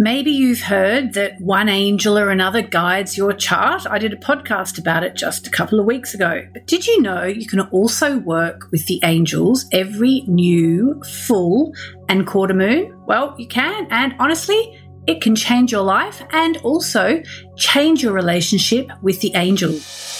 Maybe you've heard that one angel or another guides your chart. I did a podcast about it just a couple of weeks ago. But did you know you can also work with the angels every new, full, and quarter moon? Well, you can. And honestly, it can change your life and also change your relationship with the angels.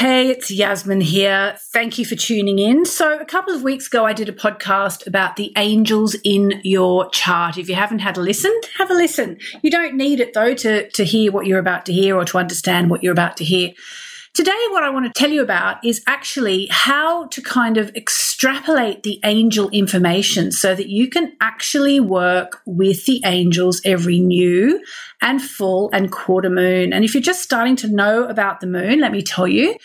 Hey, it's Yasmin here. Thank you for tuning in. So, a couple of weeks ago, I did a podcast about the angels in your chart. If you haven't had a listen, have a listen. You don't need it though to, to hear what you're about to hear or to understand what you're about to hear. Today, what I want to tell you about is actually how to kind of extrapolate the angel information so that you can actually work with the angels every new and full and quarter moon. And if you're just starting to know about the moon, let me tell you,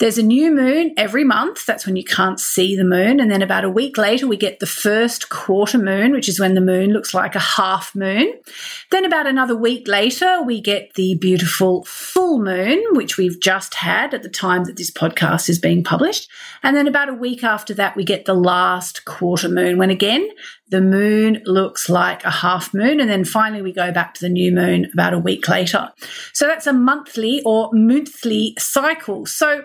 there's a new moon every month. That's when you can't see the moon. And then about a week later, we get the first quarter moon, which is when the moon looks like a half moon. Then about another week later, we get the beautiful full moon, which we've just had at the time that this podcast is being published. And then about a week after that, we get the last quarter moon, when again, the moon looks like a half moon. And then finally, we go back to the new moon about a week later. So that's a monthly or monthly cycle. So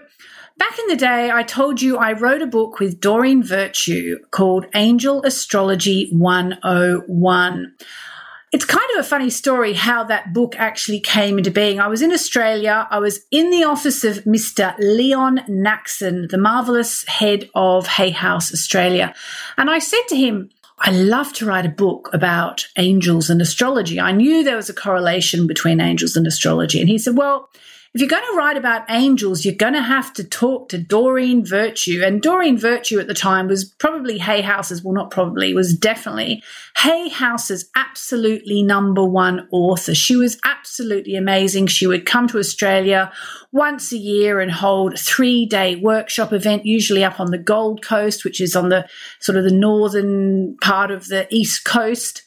Back in the day, I told you I wrote a book with Doreen Virtue called Angel Astrology 101. It's kind of a funny story how that book actually came into being. I was in Australia. I was in the office of Mr. Leon Nacson, the marvelous head of Hay House Australia. And I said to him, I love to write a book about angels and astrology. I knew there was a correlation between angels and astrology. And he said, Well, if you're going to write about angels, you're going to have to talk to Doreen Virtue. And Doreen Virtue at the time was probably Hay House's, well, not probably, was definitely Hay House's absolutely number one author. She was absolutely amazing. She would come to Australia once a year and hold a three day workshop event, usually up on the Gold Coast, which is on the sort of the northern part of the East Coast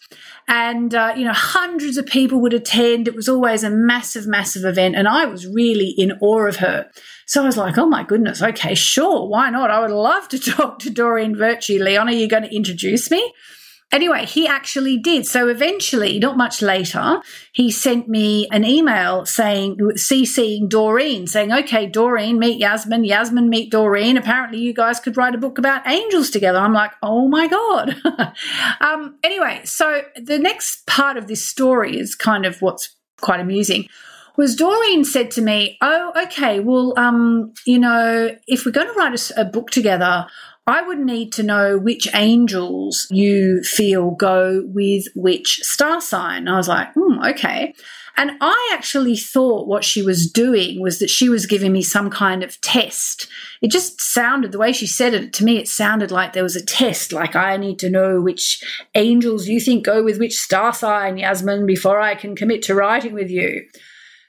and uh, you know hundreds of people would attend. It was always a massive massive event and i was really in awe of her. So i was like oh my goodness okay sure why not? I would love to talk to doreen virtue. Leon are you going to introduce me Anyway, he actually did. So eventually, not much later, he sent me an email saying, CCing Doreen, saying, okay, Doreen, meet Yasmin, Yasmin, meet Doreen. Apparently, you guys could write a book about angels together. I'm like, oh my God. um, anyway, so the next part of this story is kind of what's quite amusing was Doreen said to me, "Oh, okay. Well, um, you know, if we're going to write a, a, book together, I would need to know which angels you feel go with which star sign. I was like, hmm, okay. And I actually thought what she was doing was that she was giving me some kind of test. It just sounded, the way she said it to me, it sounded like there was a test, like I need to know which angels you think go with which star sign, Yasmin, before I can commit to writing with you.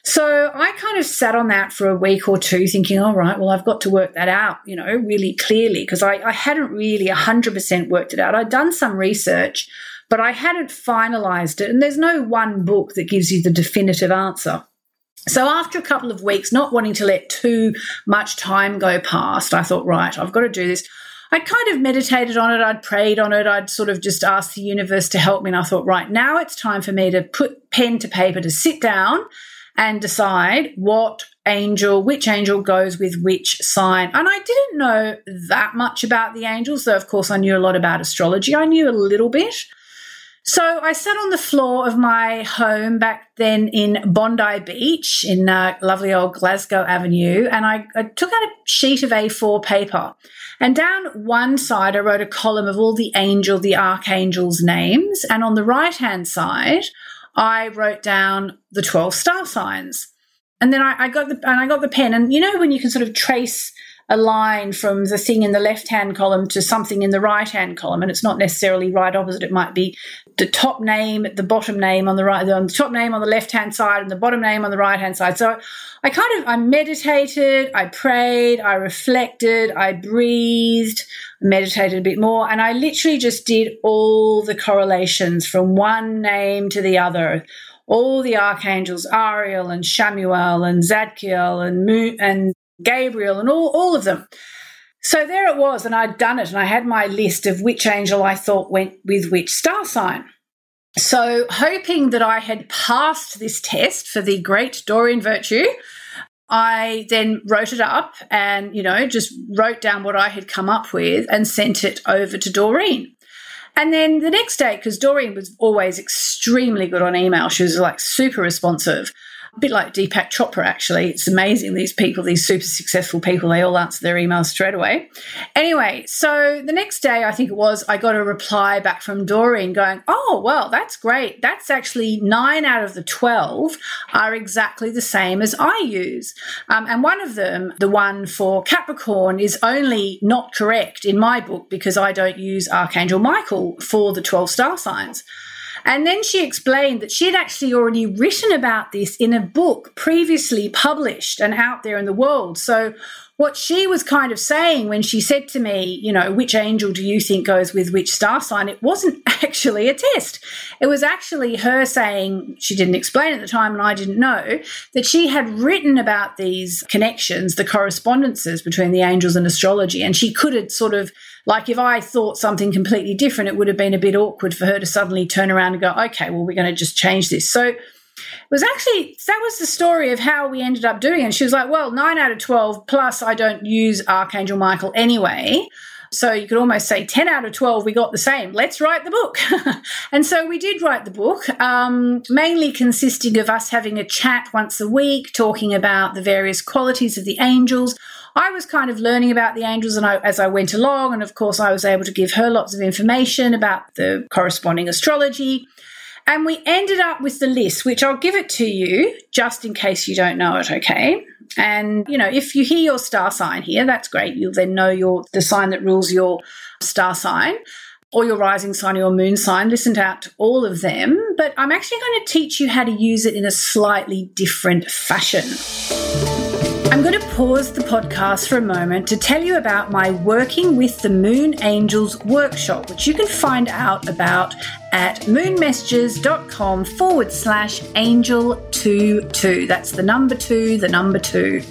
So I kind of sat on that for a week or two thinking, all right, well, I've got to work that out, you know, really clearly, because I, I hadn't really 100% worked it out. I'd done some research, but I hadn't finalized it. And there's no one book that gives you the definitive answer. So after a couple of weeks, not wanting to let too much time go past, I thought, right, I've got to do this. I'd kind of meditated on it, I'd prayed on it, I'd sort of just asked the universe to help me. And I thought, right, now it's time for me to put pen to paper, to sit down and decide what angel, which angel goes with which sign. And I didn't know that much about the angels, though, of course, I knew a lot about astrology. I knew a little bit. So I sat on the floor of my home back then in Bondi Beach in uh, lovely old Glasgow Avenue, and I, I took out a sheet of A4 paper. And down one side, I wrote a column of all the angel, the archangels' names. And on the right hand side, I wrote down the 12 star signs. And then I, I got the and I got the pen. And you know when you can sort of trace a line from the thing in the left hand column to something in the right hand column. And it's not necessarily right opposite. It might be the top name, the bottom name on the right, the um, top name on the left hand side and the bottom name on the right hand side. So I kind of, I meditated, I prayed, I reflected, I breathed, meditated a bit more. And I literally just did all the correlations from one name to the other all the archangels, Ariel and Shamuel and Zadkiel and and Gabriel and all, all of them. So there it was, and I'd done it, and I had my list of which angel I thought went with which star sign. So, hoping that I had passed this test for the great Doreen Virtue, I then wrote it up and, you know, just wrote down what I had come up with and sent it over to Doreen. And then the next day, because Doreen was always extremely good on email, she was like super responsive a bit like Deepak Chopra, actually. It's amazing, these people, these super successful people, they all answer their emails straight away. Anyway, so the next day, I think it was, I got a reply back from Doreen going, Oh, well, that's great. That's actually nine out of the 12 are exactly the same as I use. Um, and one of them, the one for Capricorn, is only not correct in my book because I don't use Archangel Michael for the 12 star signs. And then she explained that she had actually already written about this in a book previously published and out there in the world. So, what she was kind of saying when she said to me, you know, which angel do you think goes with which star sign? It wasn't actually a test. It was actually her saying, she didn't explain at the time and I didn't know, that she had written about these connections, the correspondences between the angels and astrology. And she could have sort of like if I thought something completely different, it would have been a bit awkward for her to suddenly turn around and go, okay, well, we're going to just change this. So it was actually, that was the story of how we ended up doing it. And she was like, well, nine out of 12, plus I don't use Archangel Michael anyway. So you could almost say 10 out of 12, we got the same. Let's write the book. and so we did write the book, um, mainly consisting of us having a chat once a week, talking about the various qualities of the angels, I was kind of learning about the angels and I, as I went along. And of course, I was able to give her lots of information about the corresponding astrology. And we ended up with the list, which I'll give it to you just in case you don't know it, okay? And you know, if you hear your star sign here, that's great. You'll then know your the sign that rules your star sign or your rising sign or your moon sign. Listen out to all of them, but I'm actually going to teach you how to use it in a slightly different fashion. I'm going to pause the podcast for a moment to tell you about my Working with the Moon Angels workshop, which you can find out about at moonmessages.com forward slash angel22. That's the number two, the number two.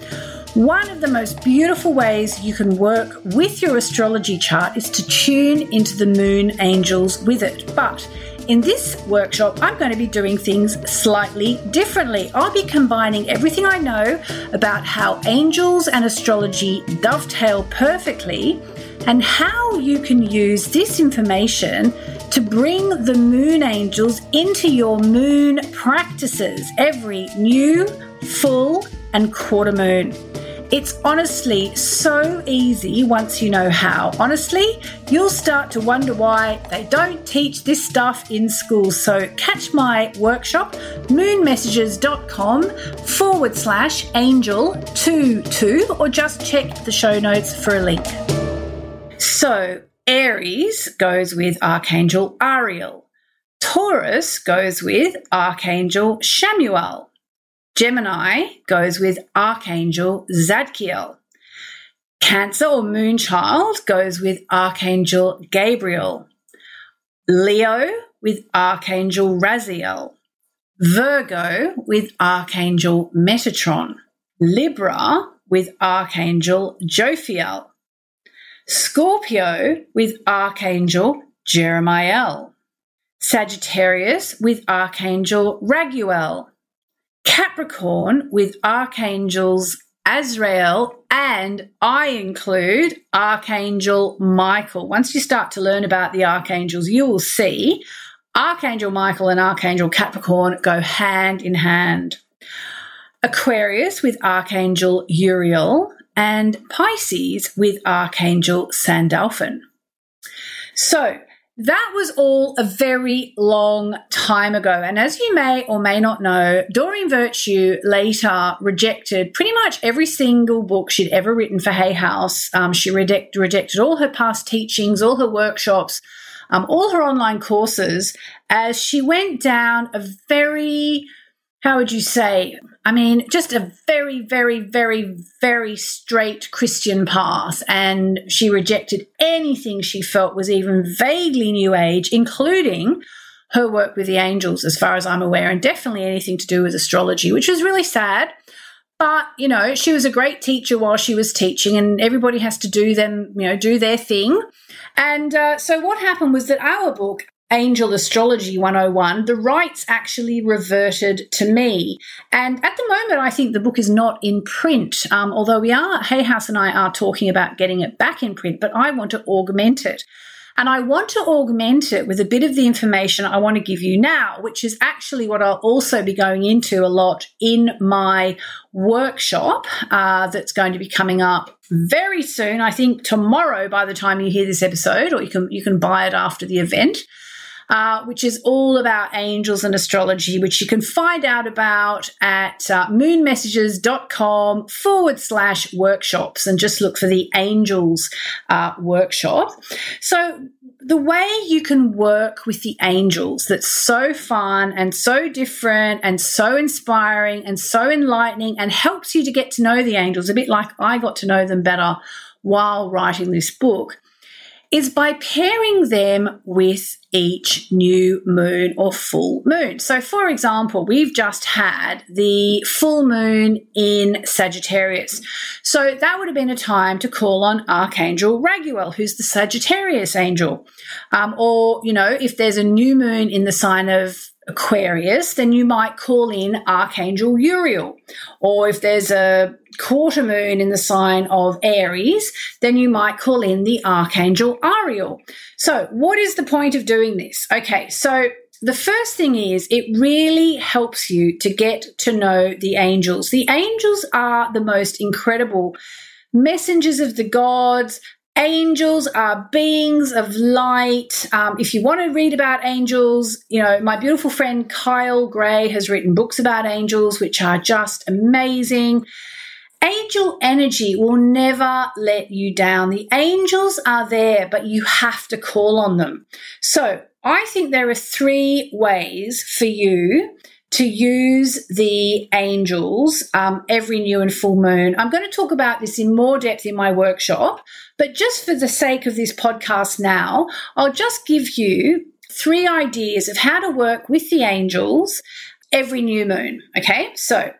One of the most beautiful ways you can work with your astrology chart is to tune into the moon angels with it. But in this workshop, I'm going to be doing things slightly differently. I'll be combining everything I know about how angels and astrology dovetail perfectly and how you can use this information to bring the moon angels into your moon practices every new, full, and quarter moon. It's honestly so easy once you know how. Honestly, you'll start to wonder why they don't teach this stuff in school. So catch my workshop, moonmessages.com forward slash angel 22, or just check the show notes for a link. So Aries goes with Archangel Ariel. Taurus goes with Archangel Shamuel. Gemini goes with Archangel Zadkiel. Cancer or Moonchild goes with Archangel Gabriel. Leo with Archangel Raziel. Virgo with Archangel Metatron. Libra with Archangel Jophiel. Scorpio with Archangel Jeremiel. Sagittarius with Archangel Raguel. Capricorn with archangels Azrael, and I include Archangel Michael. Once you start to learn about the archangels, you will see Archangel Michael and Archangel Capricorn go hand in hand. Aquarius with Archangel Uriel, and Pisces with Archangel Sandalphon. So, that was all a very long time ago. And as you may or may not know, Doreen Virtue later rejected pretty much every single book she'd ever written for Hay House. Um, she reject, rejected all her past teachings, all her workshops, um, all her online courses, as she went down a very how would you say? I mean, just a very, very, very, very straight Christian path. And she rejected anything she felt was even vaguely New Age, including her work with the angels, as far as I'm aware, and definitely anything to do with astrology, which was really sad. But, you know, she was a great teacher while she was teaching, and everybody has to do them, you know, do their thing. And uh, so what happened was that our book Angel Astrology 101, the rights actually reverted to me. And at the moment, I think the book is not in print, um, although we are, Hay House and I are talking about getting it back in print, but I want to augment it. And I want to augment it with a bit of the information I want to give you now, which is actually what I'll also be going into a lot in my workshop uh, that's going to be coming up very soon. I think tomorrow, by the time you hear this episode, or you can you can buy it after the event uh, which is all about angels and astrology, which you can find out about at uh, moonmessages.com forward slash workshops and just look for the angels uh, workshop. So, the way you can work with the angels that's so fun and so different and so inspiring and so enlightening and helps you to get to know the angels, a bit like I got to know them better while writing this book is by pairing them with each new moon or full moon. So, for example, we've just had the full moon in Sagittarius. So, that would have been a time to call on Archangel Raguel, who's the Sagittarius angel. Um, or, you know, if there's a new moon in the sign of Aquarius, then you might call in Archangel Uriel. Or if there's a quarter moon in the sign of Aries, then you might call in the Archangel Ariel. So, what is the point of doing this? Okay, so the first thing is it really helps you to get to know the angels. The angels are the most incredible messengers of the gods, angels are beings of light. Um, if you want to read about angels, you know, my beautiful friend Kyle Gray has written books about angels, which are just amazing. Angel energy will never let you down. The angels are there, but you have to call on them. So I think there are three ways for you to use the angels um, every new and full moon. I'm going to talk about this in more depth in my workshop, but just for the sake of this podcast now, I'll just give you three ideas of how to work with the angels every new moon. Okay, so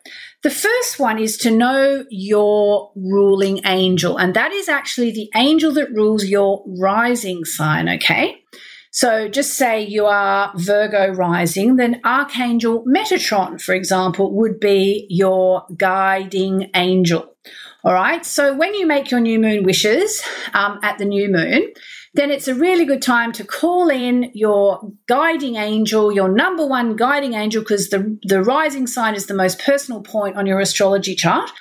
the first one is to know your ruling angel, and that is actually the angel that rules your rising sign. Okay. So just say you are Virgo rising, then Archangel Metatron, for example, would be your guiding angel. All right. So when you make your new moon wishes um, at the new moon, then it's a really good time to call in your guiding angel, your number one guiding angel, because the, the rising sign is the most personal point on your astrology chart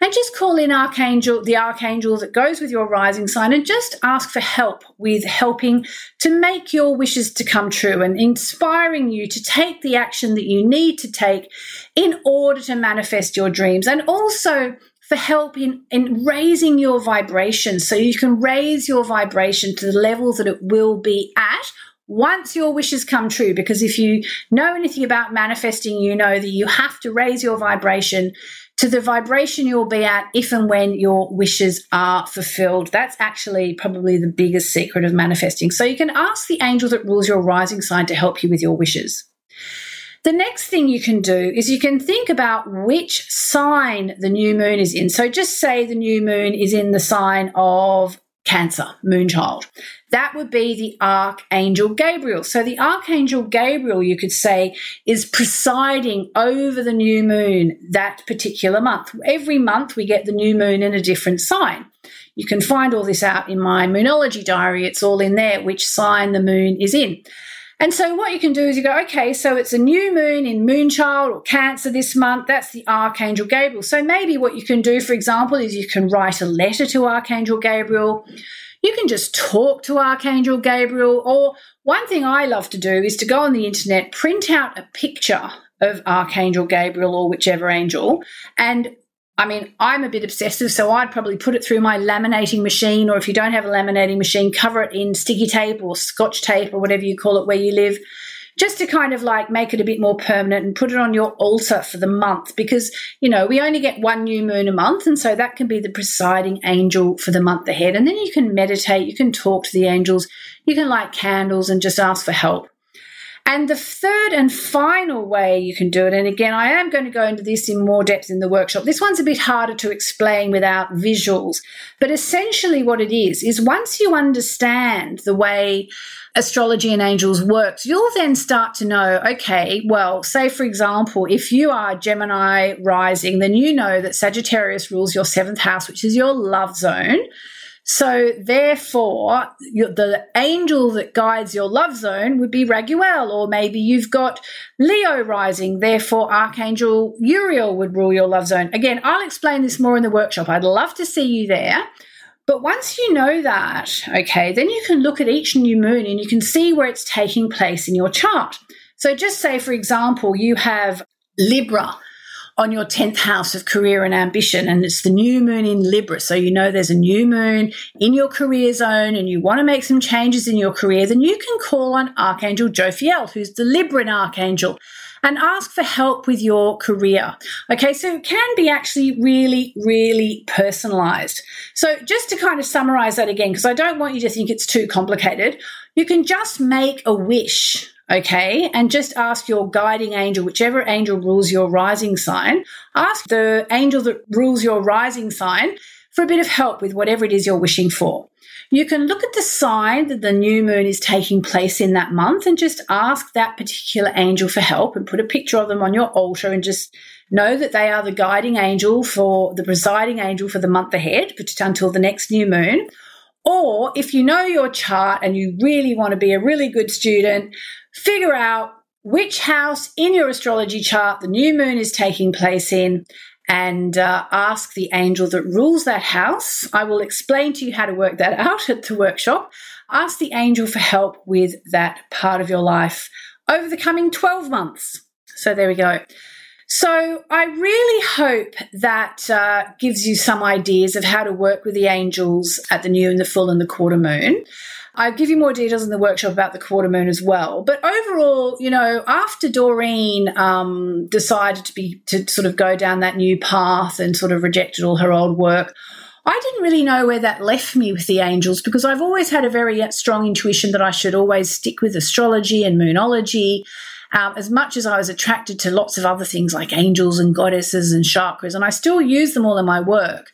and just call in archangel the archangel that goes with your rising sign and just ask for help with helping to make your wishes to come true and inspiring you to take the action that you need to take in order to manifest your dreams. And also for help in, in raising your vibration so you can raise your vibration to the level that it will be at once your wishes come true. Because if you know anything about manifesting, you know that you have to raise your vibration to the vibration you'll be at if and when your wishes are fulfilled. That's actually probably the biggest secret of manifesting. So you can ask the angel that rules your rising sign to help you with your wishes. The next thing you can do is you can think about which sign the new moon is in. So just say the new moon is in the sign of Cancer, Moonchild. That would be the Archangel Gabriel. So the Archangel Gabriel, you could say, is presiding over the new moon that particular month. Every month we get the new moon in a different sign. You can find all this out in my Moonology diary. It's all in there, which sign the moon is in. And so what you can do is you go, okay, so it's a new moon in Moonchild or Cancer this month. That's the Archangel Gabriel. So maybe what you can do, for example, is you can write a letter to Archangel Gabriel. You can just talk to Archangel Gabriel, or One thing I love to do is to go on the internet, print out a picture of Archangel Gabriel or whichever angel, and I mean, I'm a bit obsessive, so I'd probably put it through my laminating machine, or if you don't have a laminating machine, cover it in sticky tape or scotch tape or whatever you call it where you live, just to kind of like make it a bit more permanent and put it on your altar for the month because, you know, we only get one new moon a month. And so that can be the presiding angel for the month ahead. And then you can meditate, you can talk to the angels, you can light candles and just ask for help. And the third and final way you can do it, and again, I am going to go into this in more depth in the workshop. This one's a bit harder to explain without visuals, but essentially what it is, is once you understand the way astrology and angels works, you'll then start to know, okay, well, say for example, if you are Gemini rising, then you know that Sagittarius rules your seventh house, which is your love zone. So, therefore, the angel that guides your love zone would be Raguel, or maybe you've got Leo rising, therefore, Archangel Uriel would rule your love zone. Again, I'll explain this more in the workshop. I'd love to see you there. But once you know that, okay, then you can look at each new moon and you can see where it's taking place in your chart. So, just say, for example, you have Libra on your 10th house of career and ambition. And it's the new moon in Libra. So you know there's a new moon in your career zone and you want to make some changes in your career, then you can call on Archangel Jophiel, who's the Libran Archangel and ask for help with your career. Okay, so it can be actually really, really personalized. So, just to kind of summarize that again, because I don't want you to think it's too complicated, you can just make a wish okay? And just ask your guiding angel, whichever angel rules your rising sign, ask the angel that rules your rising sign for a bit of help with whatever it is you're wishing for. You can look at the sign that the new moon is taking place in that month and just ask that particular angel for help and put a picture of them on your altar and just know that they are the guiding angel for the presiding angel for the month ahead, until the next new moon. Or if you know your chart and you really want to be a really good student, figure out which house in your astrology chart the new moon is taking place in and uh, ask the angel that rules that house. I will explain to you how to work that out at the workshop. Ask the angel for help with that part of your life over the coming 12 months. So there we go. So I really hope that uh, gives you some ideas of how to work with the angels at the new and the full and the quarter moon. I'll give you more details in the workshop about the quarter moon as well. But overall, you know, after Doreen um, decided to be to sort of go down that new path and sort of rejected all her old work, I didn't really know where that left me with the angels because I've always had a very strong intuition that I should always stick with astrology and moonology. Um, as much as I was attracted to lots of other things like angels and goddesses and chakras, and I still use them all in my work.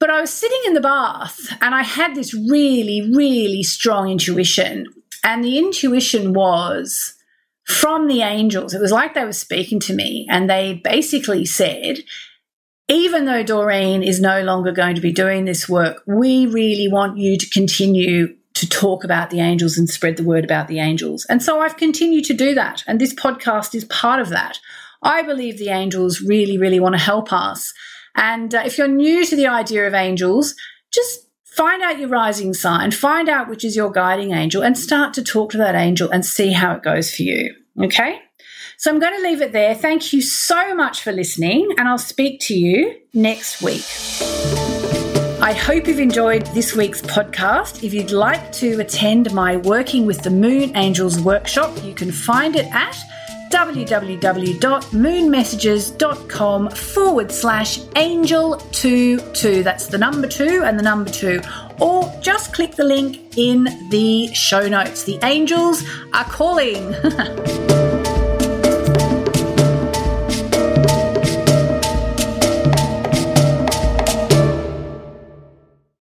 But I was sitting in the bath and I had this really, really strong intuition. And the intuition was from the angels. It was like they were speaking to me. And they basically said, even though Doreen is no longer going to be doing this work, we really want you to continue to talk about the angels and spread the word about the angels. And so I've continued to do that. And this podcast is part of that. I believe the angels really, really want to help us. And uh, if you're new to the idea of angels, just find out your rising sign, find out which is your guiding angel, and start to talk to that angel and see how it goes for you. Okay? So I'm going to leave it there. Thank you so much for listening, and I'll speak to you next week. I hope you've enjoyed this week's podcast. If you'd like to attend my Working with the Moon Angels workshop, you can find it at www.moonmessages.com forward slash angel22. That's the number two and the number two. Or just click the link in the show notes. The angels are calling.